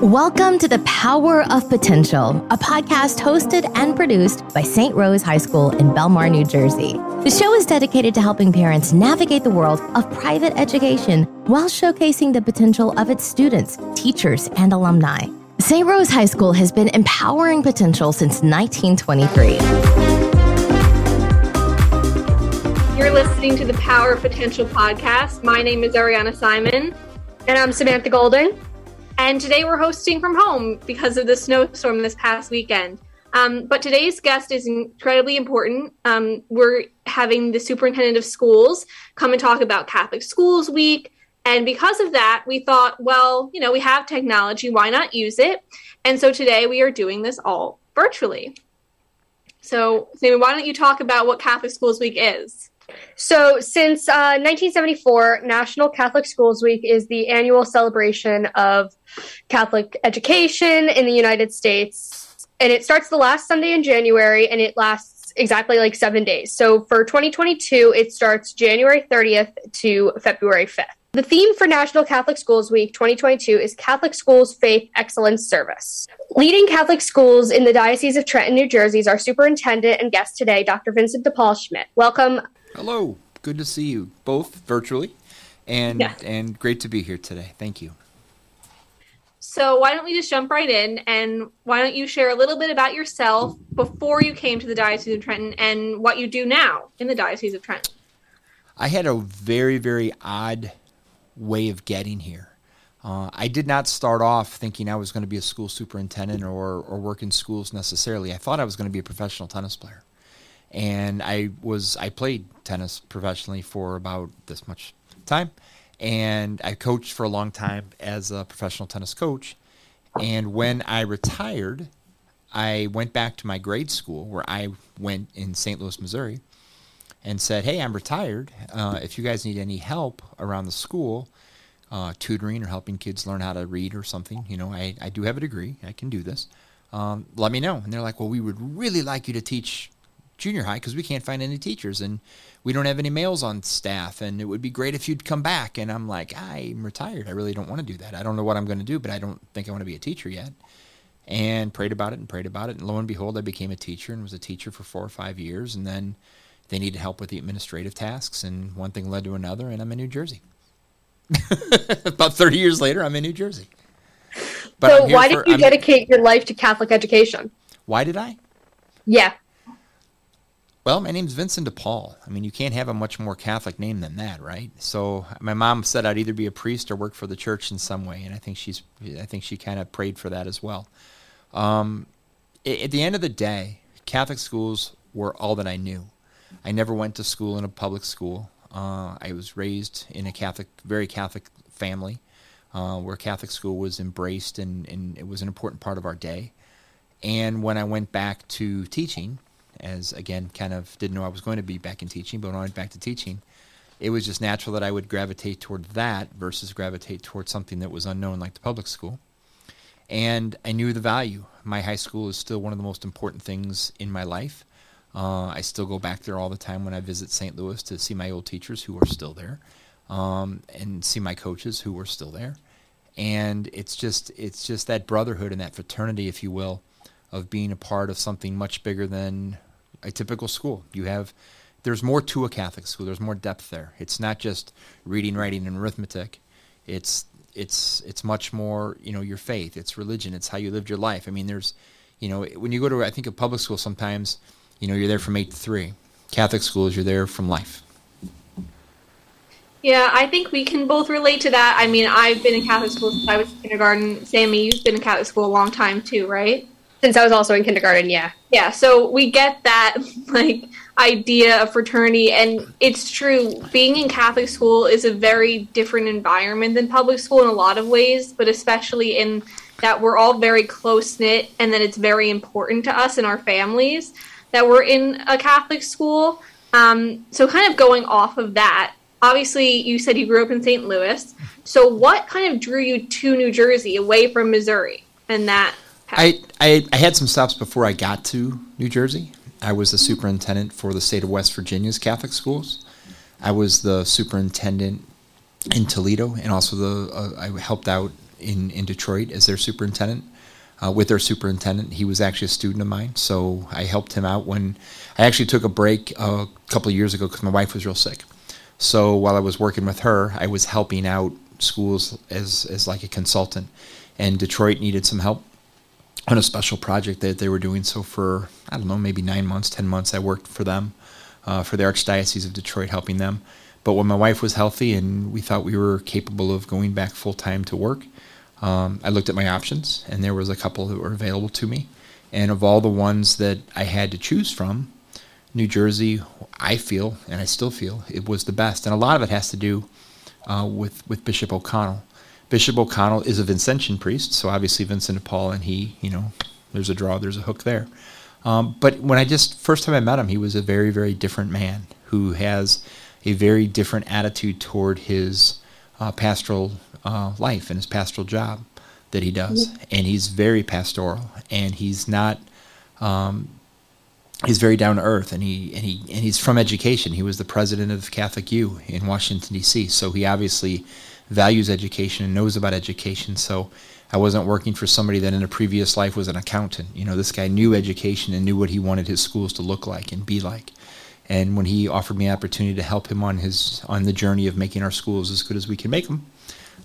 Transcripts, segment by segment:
Welcome to the Power of Potential, a podcast hosted and produced by St. Rose High School in Belmar, New Jersey. The show is dedicated to helping parents navigate the world of private education while showcasing the potential of its students, teachers, and alumni. St. Rose High School has been empowering potential since 1923. You're listening to the Power of Potential podcast. My name is Ariana Simon. And I'm Samantha Golden. And today we're hosting from home because of the snowstorm this past weekend. Um, but today's guest is incredibly important. Um, we're having the superintendent of schools come and talk about Catholic Schools Week. And because of that, we thought, well, you know, we have technology, why not use it? And so today we are doing this all virtually. So, Sammy, why don't you talk about what Catholic Schools Week is? So, since uh, 1974, National Catholic Schools Week is the annual celebration of Catholic education in the United States. And it starts the last Sunday in January and it lasts exactly like seven days. So, for 2022, it starts January 30th to February 5th. The theme for National Catholic Schools Week 2022 is Catholic Schools Faith Excellence Service. Leading Catholic schools in the Diocese of Trenton, New Jersey is our superintendent and guest today, Dr. Vincent DePaul Schmidt. Welcome. Hello. Good to see you both virtually and yeah. and great to be here today. Thank you. So, why don't we just jump right in and why don't you share a little bit about yourself before you came to the Diocese of Trenton and what you do now in the Diocese of Trenton? I had a very, very odd way of getting here. Uh, I did not start off thinking I was going to be a school superintendent or, or work in schools necessarily. I thought I was going to be a professional tennis player. And I was I played tennis professionally for about this much time. And I coached for a long time as a professional tennis coach. And when I retired, I went back to my grade school where I went in St. Louis, Missouri, and said, "Hey, I'm retired. Uh, if you guys need any help around the school, uh, tutoring or helping kids learn how to read or something, you know, I, I do have a degree. I can do this. Um, let me know." And they're like, "Well, we would really like you to teach junior high because we can't find any teachers and we don't have any males on staff and it would be great if you'd come back and i'm like i'm retired i really don't want to do that i don't know what i'm going to do but i don't think i want to be a teacher yet and prayed about it and prayed about it and lo and behold i became a teacher and was a teacher for four or five years and then they needed help with the administrative tasks, and one thing led to another, and I'm in New Jersey. About 30 years later, I'm in New Jersey. But so, why for, did you I'm, dedicate your life to Catholic education? Why did I? Yeah. Well, my name's Vincent DePaul. I mean, you can't have a much more Catholic name than that, right? So, my mom said I'd either be a priest or work for the church in some way, and I think she's, I think she kind of prayed for that as well. Um, at the end of the day, Catholic schools were all that I knew. I never went to school in a public school. Uh, I was raised in a Catholic, very Catholic family, uh, where Catholic school was embraced and, and it was an important part of our day. And when I went back to teaching, as again, kind of didn't know I was going to be back in teaching, but when I went back to teaching, it was just natural that I would gravitate toward that versus gravitate toward something that was unknown like the public school. And I knew the value. My high school is still one of the most important things in my life. Uh, I still go back there all the time when I visit St. Louis to see my old teachers who are still there, um, and see my coaches who are still there. And it's just it's just that brotherhood and that fraternity, if you will, of being a part of something much bigger than a typical school. You have there's more to a Catholic school. There's more depth there. It's not just reading, writing, and arithmetic. It's it's it's much more you know your faith. It's religion. It's how you lived your life. I mean, there's you know when you go to I think a public school sometimes you know, you're there from 8 to 3. Catholic schools, you're there from life. Yeah, I think we can both relate to that. I mean, I've been in Catholic school since I was in kindergarten. Sammy, you've been in Catholic school a long time too, right? Since I was also in kindergarten, yeah. Yeah, so we get that like idea of fraternity and it's true. Being in Catholic school is a very different environment than public school in a lot of ways, but especially in that we're all very close knit and that it's very important to us and our families that we're in a Catholic school. Um, so, kind of going off of that, obviously, you said you grew up in St. Louis. So, what kind of drew you to New Jersey away from Missouri and that? I, I, I had some stops before I got to New Jersey. I was the superintendent for the state of West Virginia's Catholic schools. I was the superintendent in Toledo, and also the uh, I helped out in in Detroit as their superintendent. Uh, with their superintendent, he was actually a student of mine, so I helped him out when I actually took a break a couple of years ago because my wife was real sick. So while I was working with her, I was helping out schools as as like a consultant, and Detroit needed some help on a special project that they were doing. So for I don't know, maybe nine months, ten months, I worked for them, uh, for the Archdiocese of Detroit, helping them. But when my wife was healthy and we thought we were capable of going back full time to work, um, I looked at my options, and there was a couple that were available to me. And of all the ones that I had to choose from, New Jersey, I feel, and I still feel, it was the best. And a lot of it has to do uh, with with Bishop O'Connell. Bishop O'Connell is a Vincentian priest, so obviously Vincent de Paul and he, you know, there's a draw, there's a hook there. Um, but when I just first time I met him, he was a very very different man who has a very different attitude toward his uh, pastoral uh, life and his pastoral job that he does, mm-hmm. and he's very pastoral, and he's not. Um, he's very down to earth, and he and he and he's from education. He was the president of Catholic U in Washington D.C., so he obviously values education and knows about education. So I wasn't working for somebody that in a previous life was an accountant. You know, this guy knew education and knew what he wanted his schools to look like and be like. And when he offered me opportunity to help him on his on the journey of making our schools as good as we can make them,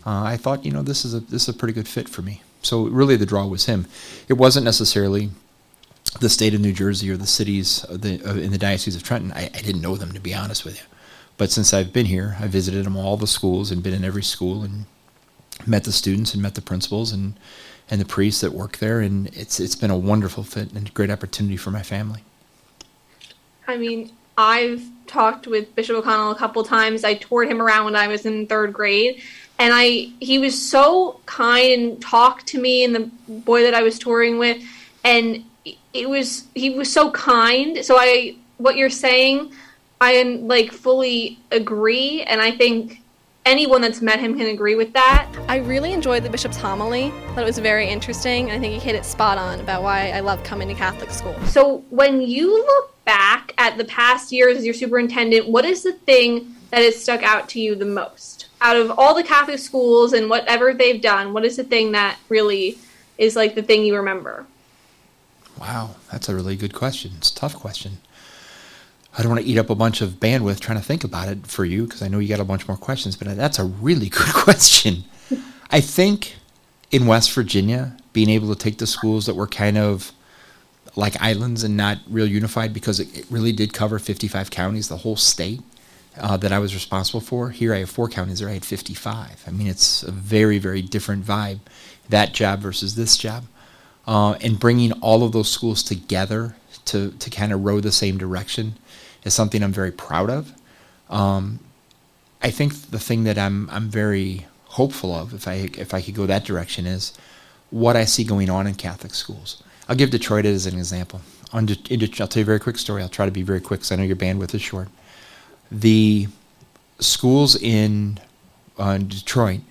uh, I thought, you know, this is a this is a pretty good fit for me. So really, the draw was him. It wasn't necessarily the state of New Jersey or the cities the, uh, in the Diocese of Trenton. I, I, didn't know them to be honest with you, but since I've been here, I visited them all the schools and been in every school and met the students and met the principals and and the priests that work there, and it's it's been a wonderful fit and a great opportunity for my family. I mean, I've talked with Bishop O'Connell a couple times. I toured him around when I was in third grade, and I he was so kind and talked to me and the boy that I was touring with, and it was he was so kind. So I what you're saying, I like fully agree, and I think anyone that's met him can agree with that. I really enjoyed the bishop's homily. Thought it was very interesting, and I think he hit it spot on about why I love coming to Catholic school. So when you look back at the past years as your superintendent, what is the thing that has stuck out to you the most? Out of all the Catholic schools and whatever they've done, what is the thing that really is like the thing you remember? Wow, that's a really good question. It's a tough question. I don't want to eat up a bunch of bandwidth trying to think about it for you because I know you got a bunch more questions, but that's a really good question. I think in West Virginia, being able to take the schools that were kind of like islands and not real unified because it, it really did cover 55 counties, the whole state uh, that I was responsible for. Here I have four counties, there I had 55. I mean, it's a very, very different vibe, that job versus this job uh, and bringing all of those schools together to, to kind of row the same direction is something I'm very proud of. Um, I think the thing that I'm I'm very hopeful of, if I if I could go that direction, is what I see going on in Catholic schools. I'll give Detroit as an example. I'll tell you a very quick story. I'll try to be very quick because I know your bandwidth is short. The schools in uh, Detroit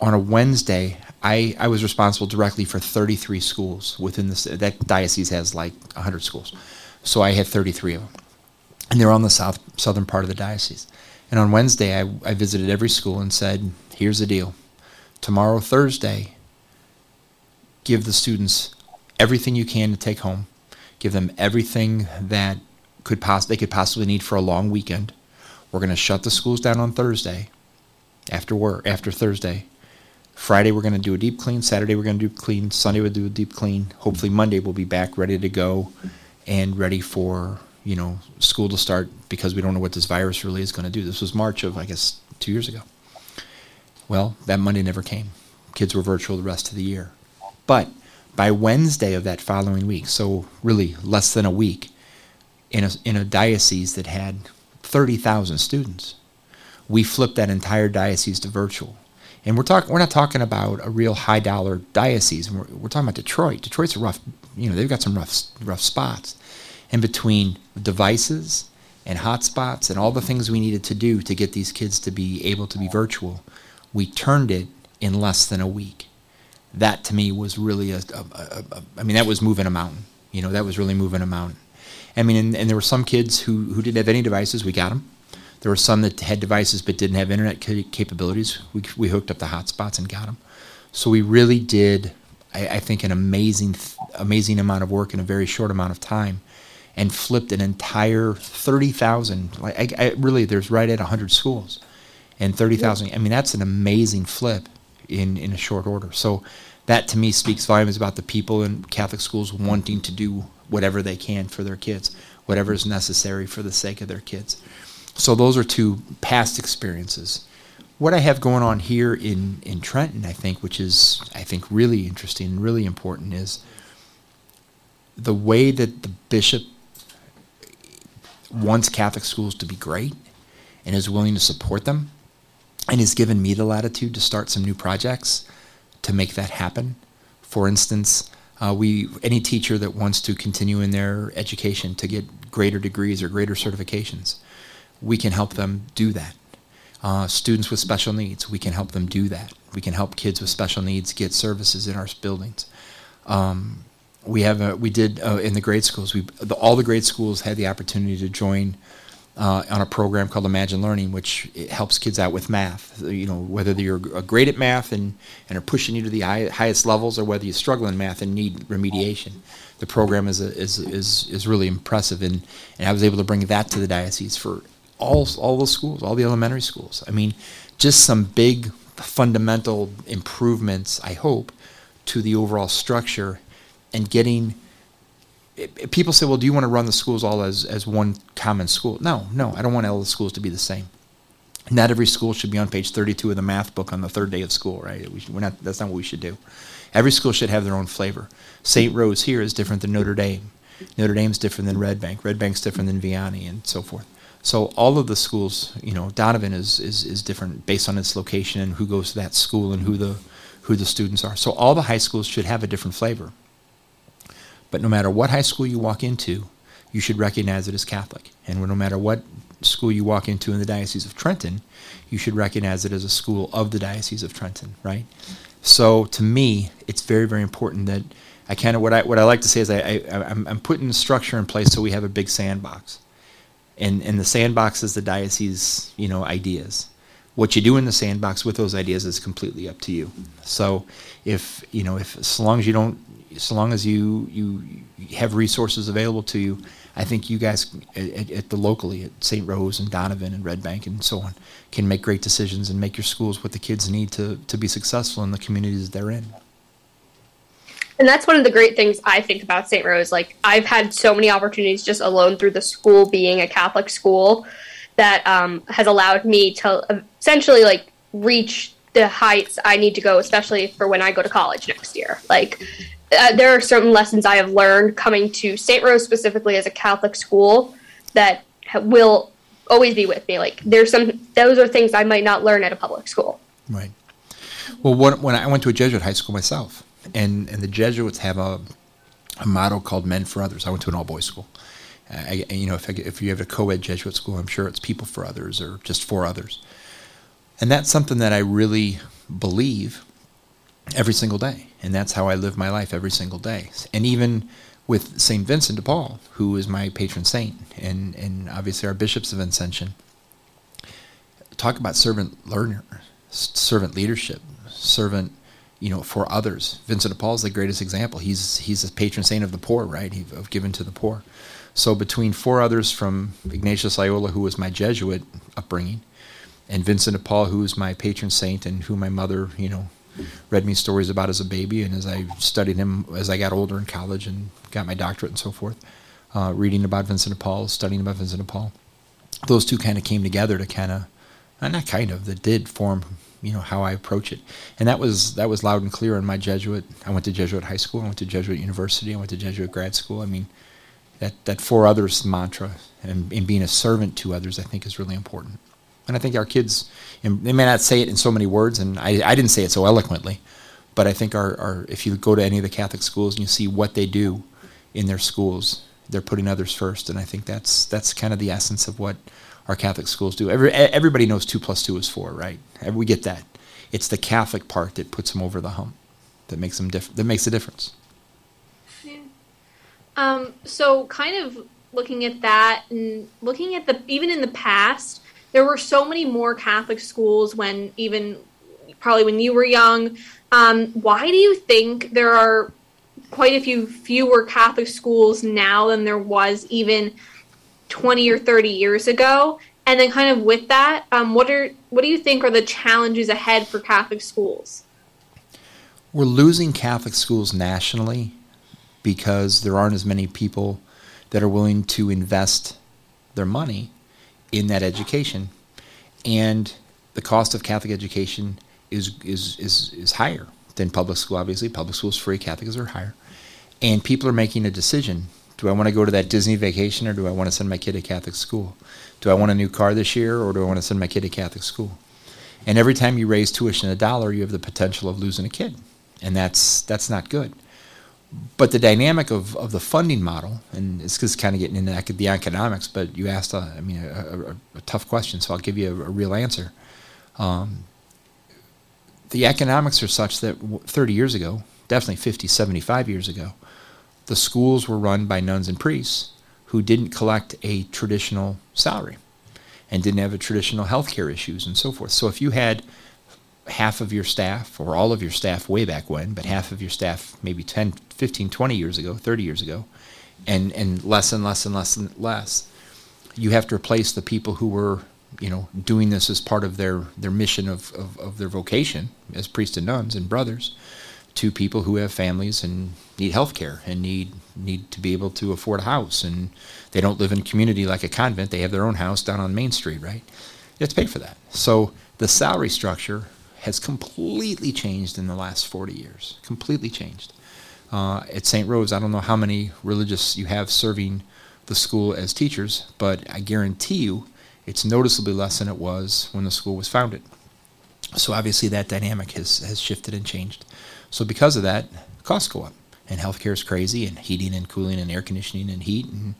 on a Wednesday I, I was responsible directly for 33 schools within this. That diocese has like 100 schools. So I had 33 of them. And they're on the south southern part of the diocese. And on Wednesday, I, I visited every school and said, here's the deal. Tomorrow, Thursday, give the students everything you can to take home. Give them everything that could poss- they could possibly need for a long weekend. We're going to shut the schools down on Thursday after work, after Thursday Friday we're going to do a deep clean. Saturday we're going to do clean. Sunday we'll do a deep clean. Hopefully Monday we'll be back ready to go and ready for you know school to start because we don't know what this virus really is going to do. This was March of I guess two years ago. Well, that Monday never came. Kids were virtual the rest of the year. But by Wednesday of that following week, so really less than a week, in a, in a diocese that had 30,000 students, we flipped that entire diocese to virtual. And we're talking, we're not talking about a real high dollar diocese. We're, we're talking about Detroit. Detroit's a rough, you know, they've got some rough, rough spots. And between devices and hotspots and all the things we needed to do to get these kids to be able to be virtual, we turned it in less than a week. That to me was really a, a, a, a I mean, that was moving a mountain. You know, that was really moving a mountain. I mean, and, and there were some kids who, who didn't have any devices. We got them. There were some that had devices but didn't have internet capabilities. We, we hooked up the hotspots and got them. So we really did, I, I think, an amazing, amazing amount of work in a very short amount of time, and flipped an entire thirty thousand. Like I, I, really, there's right at hundred schools, and thirty thousand. I mean, that's an amazing flip in in a short order. So that to me speaks volumes about the people in Catholic schools wanting to do whatever they can for their kids, whatever is necessary for the sake of their kids. So those are two past experiences. What I have going on here in, in Trenton, I think, which is I think really interesting and really important, is the way that the bishop wants Catholic schools to be great and is willing to support them and has given me the latitude to start some new projects to make that happen. For instance, uh, we any teacher that wants to continue in their education to get greater degrees or greater certifications, we can help them do that. Uh, students with special needs, we can help them do that. We can help kids with special needs get services in our buildings. Um, we have a, we did uh, in the grade schools. We the, all the grade schools had the opportunity to join uh, on a program called Imagine Learning, which helps kids out with math. You know, whether you're great at math and, and are pushing you to the high, highest levels, or whether you struggle in math and need remediation, the program is a, is, is is really impressive. And, and I was able to bring that to the diocese for all all the schools, all the elementary schools. I mean, just some big fundamental improvements. I hope to the overall structure and getting eh, people say, well, do you want to run the schools all as, as one common school? No, no, I don't want all the schools to be the same. Not every school should be on page 32 of the math book on the third day of school, right? We are not, that's not what we should do. Every school should have their own flavor. St. Rose here is different than Notre Dame. Notre Dame's different than Red Bank. Red Bank's different than Vianney and so forth. So all of the schools, you know, Donovan is, is, is different based on its location and who goes to that school and who the, who the students are. So all the high schools should have a different flavor. But no matter what high school you walk into, you should recognize it as Catholic. And no matter what school you walk into in the Diocese of Trenton, you should recognize it as a school of the Diocese of Trenton, right? So to me, it's very, very important that I kind of what I what I like to say is I, I I'm, I'm putting the structure in place so we have a big sandbox, and and the sandbox is the diocese you know ideas. What you do in the sandbox with those ideas is completely up to you. So if you know if as long as you don't so long as you you have resources available to you, I think you guys at, at, the locally at St. Rose and Donovan and Red Bank and so on can make great decisions and make your schools what the kids need to to be successful in the communities they're in. And that's one of the great things I think about St. Rose. Like I've had so many opportunities just alone through the school being a Catholic school that um, has allowed me to essentially like reach the heights I need to go, especially for when I go to college next year. Like uh, there are certain lessons I have learned coming to St. Rose specifically as a Catholic school that will always be with me. Like there's some those are things I might not learn at a public school. Right. Well, when, when I went to a Jesuit high school myself, and and the Jesuits have a a motto called "Men for Others." I went to an all boys school. I, you know, if I, if you have a co-ed Jesuit school, I'm sure it's people for others or just for others, and that's something that I really believe every single day. And that's how I live my life every single day. And even with St. Vincent de Paul, who is my patron saint, and, and obviously our bishop's a Vincentian, talk about servant learner, servant leadership, servant, you know, for others. Vincent de Paul is the greatest example. He's he's a patron saint of the poor, right? He, of given to the poor. So between for others from Ignatius Loyola, who was my Jesuit upbringing, and Vincent de Paul, who was my patron saint and who my mother, you know, read me stories about as a baby, and as I studied him as I got older in college and got my doctorate and so forth, uh, reading about Vincent de Paul, studying about Vincent de Paul, those two kind of came together to kind of, uh, not kind of, that did form, you know, how I approach it, and that was that was loud and clear in my Jesuit. I went to Jesuit high school, I went to Jesuit university, I went to Jesuit grad school. I mean, that that for others mantra and, and being a servant to others, I think, is really important. And I think our kids, they may not say it in so many words, and I, I didn't say it so eloquently, but I think our, our, if you go to any of the Catholic schools and you see what they do in their schools, they're putting others first, and I think that's that's kind of the essence of what our Catholic schools do. Every, everybody knows two plus two is four, right? We get that. It's the Catholic part that puts them over the hump, that makes them diff- that makes a difference. Um, so, kind of looking at that and looking at the even in the past, there were so many more Catholic schools when even probably when you were young. Um, why do you think there are quite a few fewer Catholic schools now than there was even 20 or 30 years ago? And then, kind of with that, um, what are what do you think are the challenges ahead for Catholic schools? We're losing Catholic schools nationally because there aren't as many people that are willing to invest their money in that education, and the cost of Catholic education is is is is higher than public school. Obviously, public school is free. Catholics are higher, and people are making a decision: Do I want to go to that Disney vacation, or do I want to send my kid to Catholic school? Do I want a new car this year, or do I want to send my kid to Catholic school? And every time you raise tuition a dollar, you have the potential of losing a kid, and that's that's not good but the dynamic of, of the funding model, and it's just kind of getting into the economics, but you asked, a, I mean, a, a, a, tough question, so I'll give you a, real answer. Um, the economics are such that 30 years ago, definitely 50, 75 years ago, the schools were run by nuns and priests who didn't collect a traditional salary and didn't have a traditional healthcare issues and so forth. So if you had half of your staff or all of your staff way back when, but half of your staff maybe 10, 15, 20 years ago, 30 years ago, and, and less and less and less and less. You have to replace the people who were, you know, doing this as part of their, their mission of, of, of their vocation as priests and nuns and brothers to people who have families and need health care and need need to be able to afford a house. And they don't live in a community like a convent. They have their own house down on main street right? You have to pay for that. So the salary structure has completely changed in the last 40 years. Completely changed. Uh, at St. Rose, I don't know how many religious you have serving the school as teachers, but I guarantee you it's noticeably less than it was when the school was founded. So obviously that dynamic has, has shifted and changed. So because of that, costs go up. And healthcare is crazy, and heating and cooling and air conditioning and heat and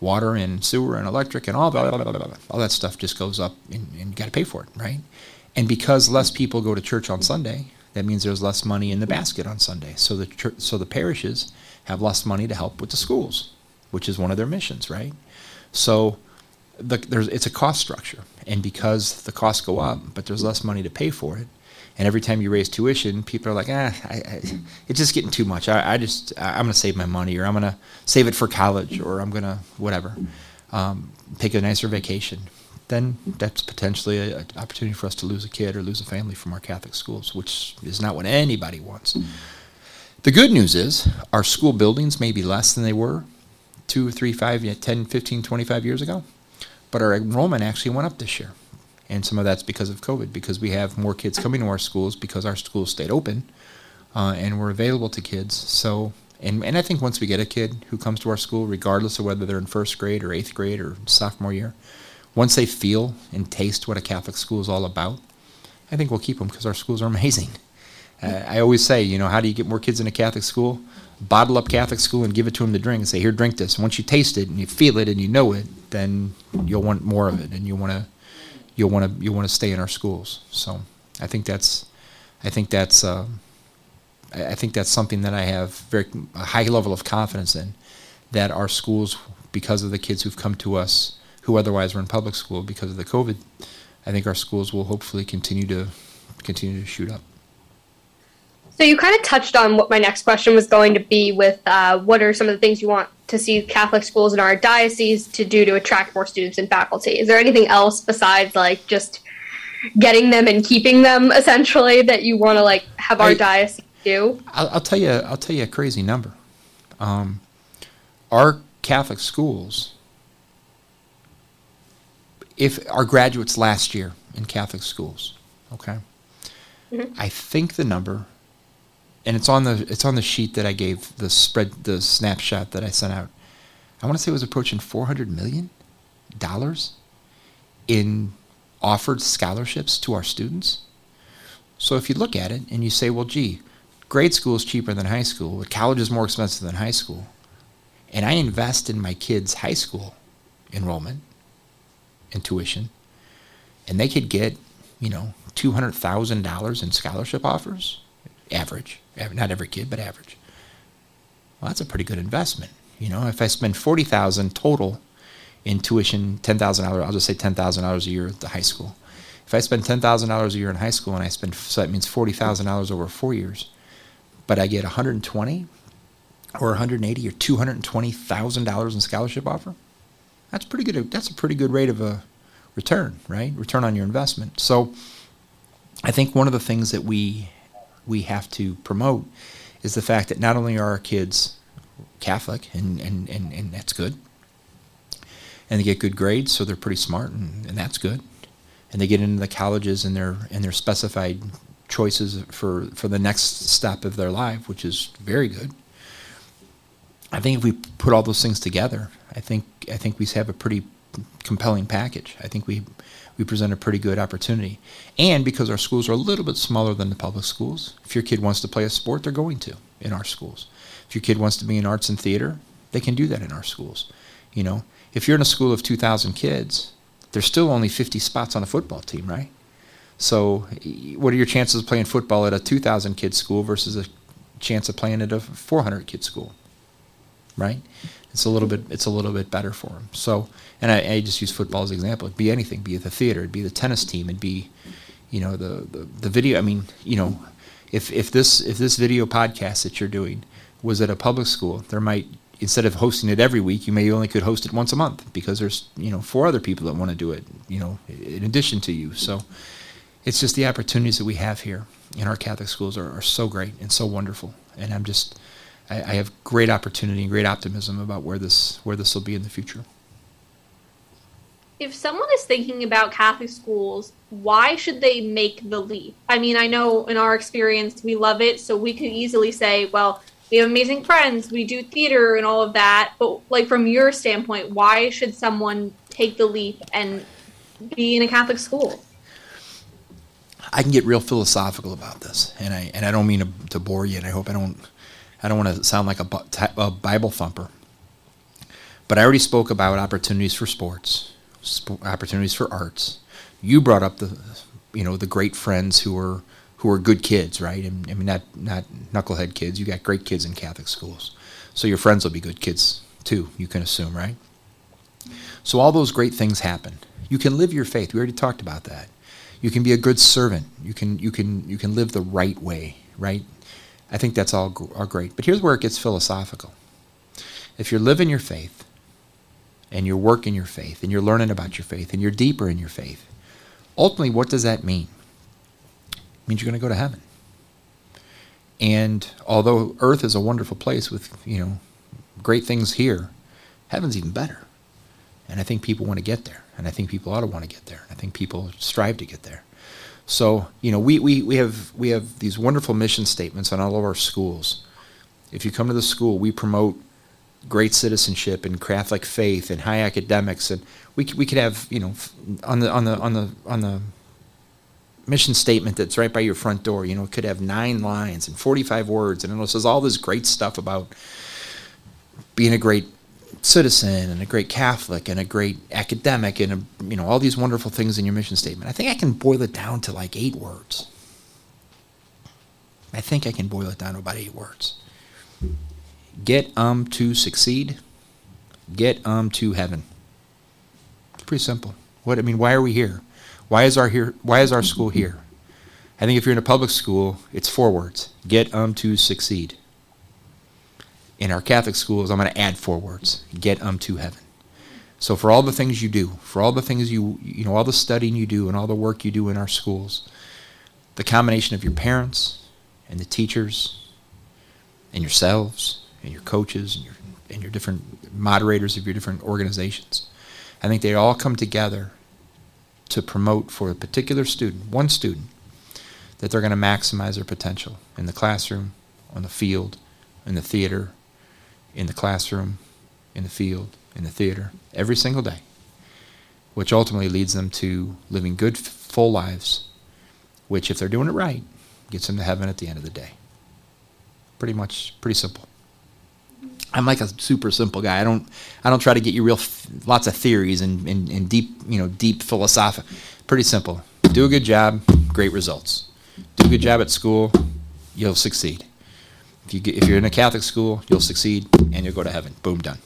water and sewer and electric and all, blah, all that stuff just goes up and, and you got to pay for it, right? And because less people go to church on Sunday, that means there's less money in the basket on Sunday. So the church, so the parishes have less money to help with the schools, which is one of their missions, right? So the, there's it's a cost structure, and because the costs go up, but there's less money to pay for it, and every time you raise tuition, people are like, ah, I, I, it's just getting too much. I, I just I'm gonna save my money, or I'm gonna save it for college, or I'm gonna whatever, um, take a nicer vacation then that's potentially an opportunity for us to lose a kid or lose a family from our Catholic schools, which is not what anybody wants. The good news is our school buildings may be less than they were two, three, five, 10, 15, 25 years ago, but our enrollment actually went up this year. And some of that's because of COVID, because we have more kids coming to our schools because our schools stayed open uh, and we're available to kids. So, and, and I think once we get a kid who comes to our school, regardless of whether they're in first grade or eighth grade or sophomore year, once they feel and taste what a Catholic school is all about, I think we'll keep them because our schools are amazing. Uh, I always say, you know, how do you get more kids in a Catholic school? Bottle up Catholic school and give it to them to drink and say, here, drink this. And once you taste it and you feel it and you know it, then you'll want more of it and you'll want to, you'll want to, you'll want to stay in our schools. So I think that's, I think that's, uh, I think that's something that I have very a high level of confidence in, that our schools, because of the kids who've come to us, who otherwise were in public school because of the COVID, I think our schools will hopefully continue to continue to shoot up. So you kind of touched on what my next question was going to be with uh, what are some of the things you want to see Catholic schools in our diocese to do to attract more students and faculty? Is there anything else besides like just getting them and keeping them essentially that you want to like have our I, diocese do? I'll, I'll, tell you. I'll tell you a crazy number. Um, our Catholic schools if our graduates last year in Catholic schools, okay, mm-hmm. I think the number, and it's on the it's on the sheet that I gave the spread the snapshot that I sent out. I want to say it was approaching four hundred million dollars in offered scholarships to our students. So if you look at it and you say, well, gee, grade school is cheaper than high school, but college is more expensive than high school, and I invest in my kids' high school enrollment in tuition, and they could get, you know, two hundred thousand dollars in scholarship offers, average, not every kid, but average. Well, that's a pretty good investment. You know, if I spend forty thousand total in tuition, ten thousand dollars. I'll just say ten thousand dollars a year at the high school. If I spend ten thousand dollars a year in high school and I spend so that means forty thousand dollars over four years, but I get one hundred and twenty or one hundred and eighty or two hundred and twenty thousand dollars in scholarship offer. That's pretty good. That's a pretty good rate of a return, right? Return on your investment. So, I think one of the things that we we have to promote is the fact that not only are our kids Catholic, and, and, and, and that's good, and they get good grades, so they're pretty smart, and, and that's good, and they get into the colleges and their and their specified choices for for the next step of their life, which is very good. I think if we put all those things together, I think I think we have a pretty compelling package. I think we we present a pretty good opportunity. And because our schools are a little bit smaller than the public schools, if your kid wants to play a sport, they're going to in our schools. If your kid wants to be in arts and theater, they can do that in our schools. You know, if you're in a school of 2,000 kids, there's still only 50 spots on a football team, right? So, what are your chances of playing football at a 2,000 kid school versus a chance of playing at a 400 kid school, right? It's a little bit it's a little bit better for them. So, and I, I just use football as an example. It'd be anything. Be It'd be the theater. It'd be the tennis team. It'd be, you know, the, the the video. I mean, you know, if if this if this video podcast that you're doing was at a public school, there might instead of hosting it every week, you may only could host it once a month because there's you know four other people that want to do it. You know, in addition to you. So, it's just the opportunities that we have here in our Catholic schools are, are so great and so wonderful. And I'm just I, I have great opportunity and great optimism about where this where this will be in the future. If someone is thinking about Catholic schools, why should they make the leap? I mean, I know in our experience we love it, so we could easily say, well, we have amazing friends, we do theater and all of that. But like from your standpoint, why should someone take the leap and be in a Catholic school? I can get real philosophical about this, and I and I don't mean to, to bore you, and I hope I don't I don't want to sound like a, Bible thumper, but I already spoke about opportunities for sports, sp- opportunities for arts. You brought up the, you know, the great friends who are who are good kids, right? I mean, not not knucklehead kids. You got great kids in Catholic schools, so your friends will be good kids too. You can assume, right? So all those great things happen. You can live your faith. We already talked about that. You can be a good servant. You can you can you can live the right way, right? I think that's all, all great. But here's where it gets philosophical. If you're living your faith, and you're working your faith, and you're learning about your faith, and you're deeper in your faith, ultimately, what does that mean? It means you're going to go to heaven. And although earth is a wonderful place with, you know, great things here, heaven's even better. And I think people want to get there. And I think people ought to want to get there. I think people strive to get there. So, you know, we, we, we, have, we have these wonderful mission statements on all of our schools. If you come to the school, we promote great citizenship and Catholic faith and high academics, and we we could have you know on the on the on the on the mission statement that's right by your front door. You know, it could have nine lines and forty five words, and it says all this great stuff about being a great citizen and a great Catholic and a great academic and a, you know all these wonderful things in your mission statement. I think I can boil it down to like eight words. I think I can boil it down to about eight words. Get um to succeed. Get um to heaven. It's pretty simple. What I mean, why are we here? Why is our here? Why is our school here? I think if you're in a public school, it's four words: get um to succeed in our Catholic schools, I'm going to add four words get um to heaven. So for all the things you do, for all the things you, you know, all the studying you do and all the work you do in our schools, the combination of your parents and the teachers and yourselves and your coaches and your, and your different moderators of your different organizations, I think they all come together to promote for a particular student, one student, that they're going to maximize their potential in the classroom, on the field, in the theater, in the classroom, in the field, in the theater, every single day, which ultimately leads them to living good, full lives, which, if they're doing it right, gets them to heaven at the end of the day. Pretty much, pretty simple. I'm like a super simple guy. I don't, I don't try to get you real, lots of theories and, and, and deep, you know, deep philosophy. Pretty simple. Do a good job, great results. Do a good job at school, you'll succeed. If, you get, if you're in a Catholic school, you'll succeed and you'll go to heaven. Boom, done.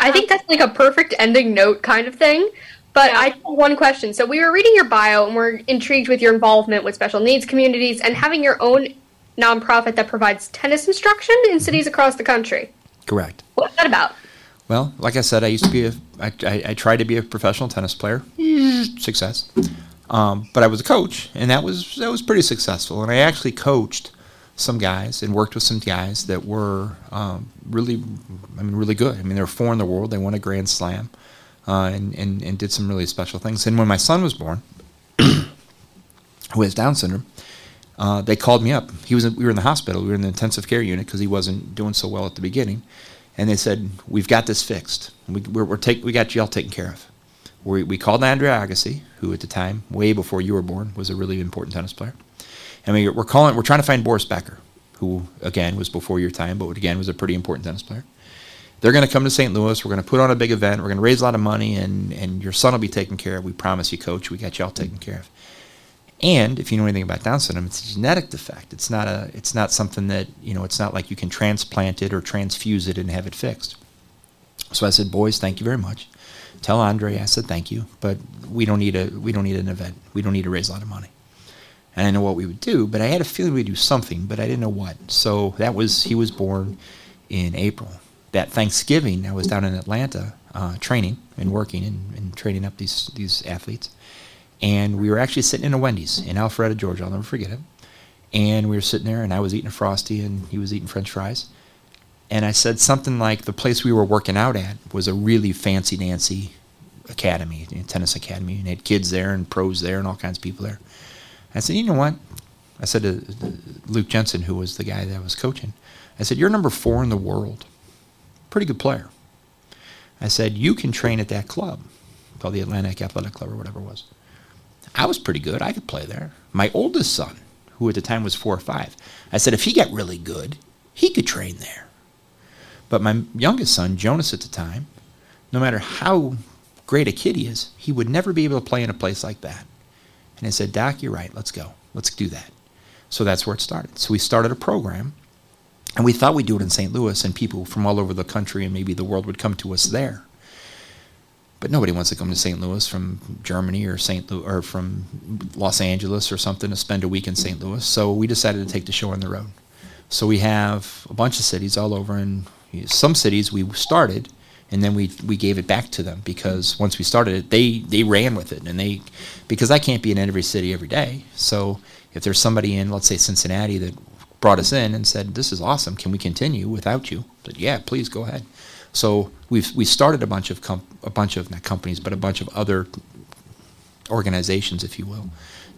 I think that's like a perfect ending note kind of thing. But Yeah. I have one question. So we were reading your bio and we're intrigued with your involvement with special needs communities and having your own nonprofit that provides tennis instruction in cities across the country. Correct. What's that about? Well, like I said, I used to be a, I, I, I tried to be a professional tennis player. Success. Um, but I was a coach, and that was that was pretty successful. And I actually coached some guys and worked with some guys that were um, really, I mean, really good. I mean, they were four in the world. They won a Grand Slam, uh, and, and and did some really special things. And when my son was born, who has Down syndrome, uh, they called me up. He was we were in the hospital. We were in the intensive care unit because he wasn't doing so well at the beginning, and they said we've got this fixed. We we're, we're take we got you all taken care of. We, we called Andre Agassi, who at the time, way before you were born, was a really important tennis player, and we, we're calling we're trying to find Boris Becker, who again was before your time, but again was a pretty important tennis player. They're going to come to St. Louis. We're going to put on a big event. We're going to raise a lot of money, and, and your son will be taken care of. We promise you, coach. We got you all taken care of. And if you know anything about Down syndrome, it's a genetic defect. It's not a. It's not something that you know. It's not like you can transplant it or transfuse it and have it fixed. So I said, boys, thank you very much. Tell Andre I said thank you, but we don't need a. We don't need an event. We don't need to raise a lot of money. I know what we would do, but I had a feeling we'd do something, but I didn't know what. So that was he was born in April. That Thanksgiving, I was down in Atlanta uh, training and working and, and training up these these athletes and we were actually sitting in a Wendy's in Alpharetta, Georgia. I'll never forget it. And we were sitting there, and I was eating a frosty, and he was eating French fries. And I said something like, "The place we were working out at was a really fancy dancy academy, tennis academy, and had kids there and pros there and all kinds of people there." I said, "You know what?" I said to Luke Jensen, who was the guy that I was coaching, I said, "You're number four in the world, pretty good player." I said, "You can train at that club, called the Atlanta Athletic Club or whatever it was." I was pretty good. I could play there. My oldest son, who at the time was four or five, I said if he got really good, he could train there. But my youngest son, Jonas, at the time, no matter how great a kid he is, he would never be able to play in a place like that. And I said, Doc, you're right. Let's go. Let's do that. So that's where it started. So we started a program, and we thought we'd do it in St. Louis, and people from all over the country and maybe the world would come to us there but nobody wants to come to St. Louis from Germany or St. Louis or from Los Angeles or something to spend a week in St. Louis. So we decided to take the show on the road. So we have a bunch of cities all over, and some cities we started, and then we we gave it back to them because once we started it, they they ran with it, and they because I can't be in every city every day. So if there's somebody in, let's say Cincinnati, that brought us in and said, "This is awesome. Can we continue without you?" Said, "Yeah, please go ahead." So we've we started a bunch of a bunch of not companies, but a bunch of other organizations, if you will,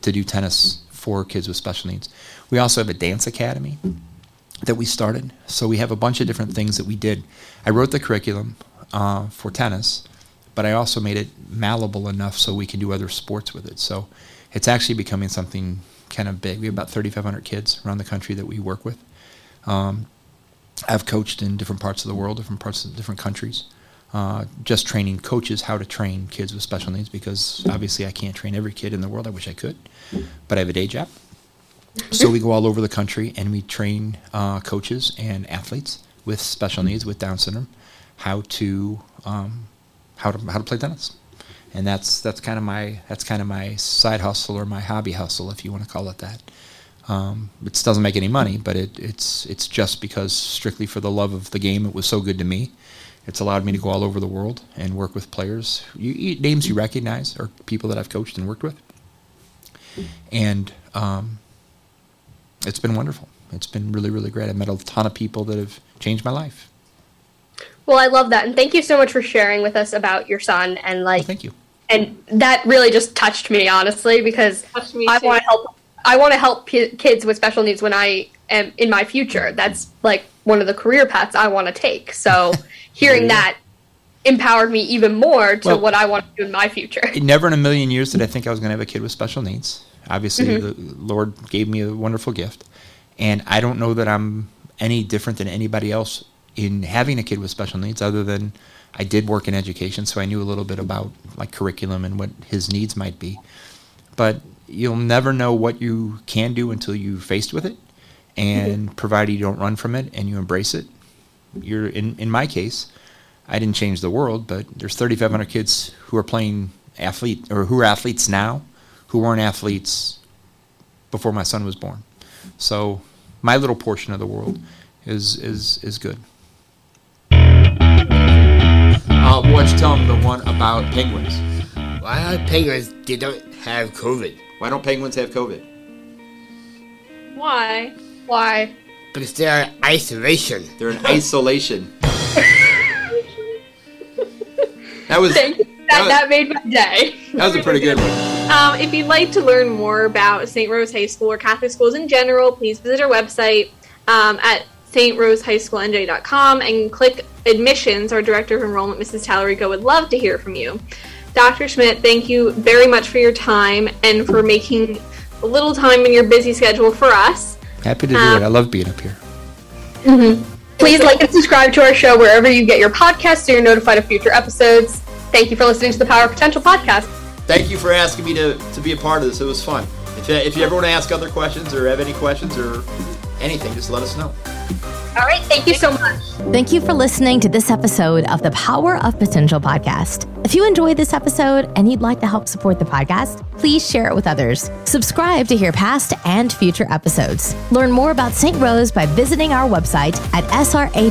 to do tennis for kids with special needs. We also have a dance academy that we started. So we have a bunch of different things that we did. I wrote the curriculum uh, for tennis, but I also made it malleable enough so we can do other sports with it. So it's actually becoming something kind of big. We have about 3,500 kids around the country that we work with. Um, I've coached in different parts of the world, different parts of different countries. Uh, just training coaches how to train kids with special needs because obviously I can't train every kid in the world. I wish I could, but I have a day job. So we go all over the country and we train uh, coaches and athletes with special needs with Down syndrome how to um, how to how to play tennis, and that's that's kind of my that's kind of my side hustle or my hobby hustle if you want to call it that. Um, it doesn't make any money, but it, it's it's just because strictly for the love of the game, it was so good to me. It's allowed me to go all over the world and work with players, you, names you recognize, or people that I've coached and worked with, and um, it's been wonderful. It's been really really great. I've met a ton of people that have changed my life. Well, I love that, and thank you so much for sharing with us about your son and like. Well, thank you. And that really just touched me, honestly, because me I want to help. I want to help p- kids with special needs when I am in my future. That's like one of the career paths I want to take. So hearing you go. that empowered me even more to Well- what I want to do in my future. Never in a million years did I think I was going to have a kid with special needs. Obviously, mm-hmm. the Lord gave me a wonderful gift, and I don't know that I'm any different than anybody else in having a kid with special needs, other than I did work in education, so I knew a little bit about like curriculum and what his needs might be. But you'll never know what you can do until you're faced with it, and mm-hmm. provided you don't run from it and you embrace it, you're in in my case. I didn't change the world, but there's 3,500 kids who are playing athlete or who are athletes now, who weren't athletes before my son was born. So my little portion of the world is is is good. Uh, why tell them the one about penguins? Why are penguins they don't have COVID? Why don't penguins have COVID? Why? Why? Because they are in isolation. They're in isolation. that was Thank you. That, was- that made my day. that was a pretty good one. Um, if you'd like to learn more about St. Rose High School or Catholic schools in general, please visit our website um, at strosehighschoolnj.com and click admissions. Our director of enrollment, Mrs. Tallarico, would love to hear from you. Dr. Schmidt, thank you very much for your time and for making a little time in your busy schedule for us. Happy to do Um, it. I love being up here. Please like and subscribe to our show wherever you get your podcasts so you're notified of future episodes. Thank you for listening to the Power of Potential podcast. Thank you for asking me to, to be a part of this. It was fun. If you, if you ever want to ask other questions or have any questions or anything, just let us know. All right, thank you so much. Thank you for listening to this episode of the Power of Potential podcast. If you enjoyed this episode and you'd like to help support the podcast, please share it with others. Subscribe to hear past and future episodes. Learn more about St. Rose by visiting our website at srhsnj.com.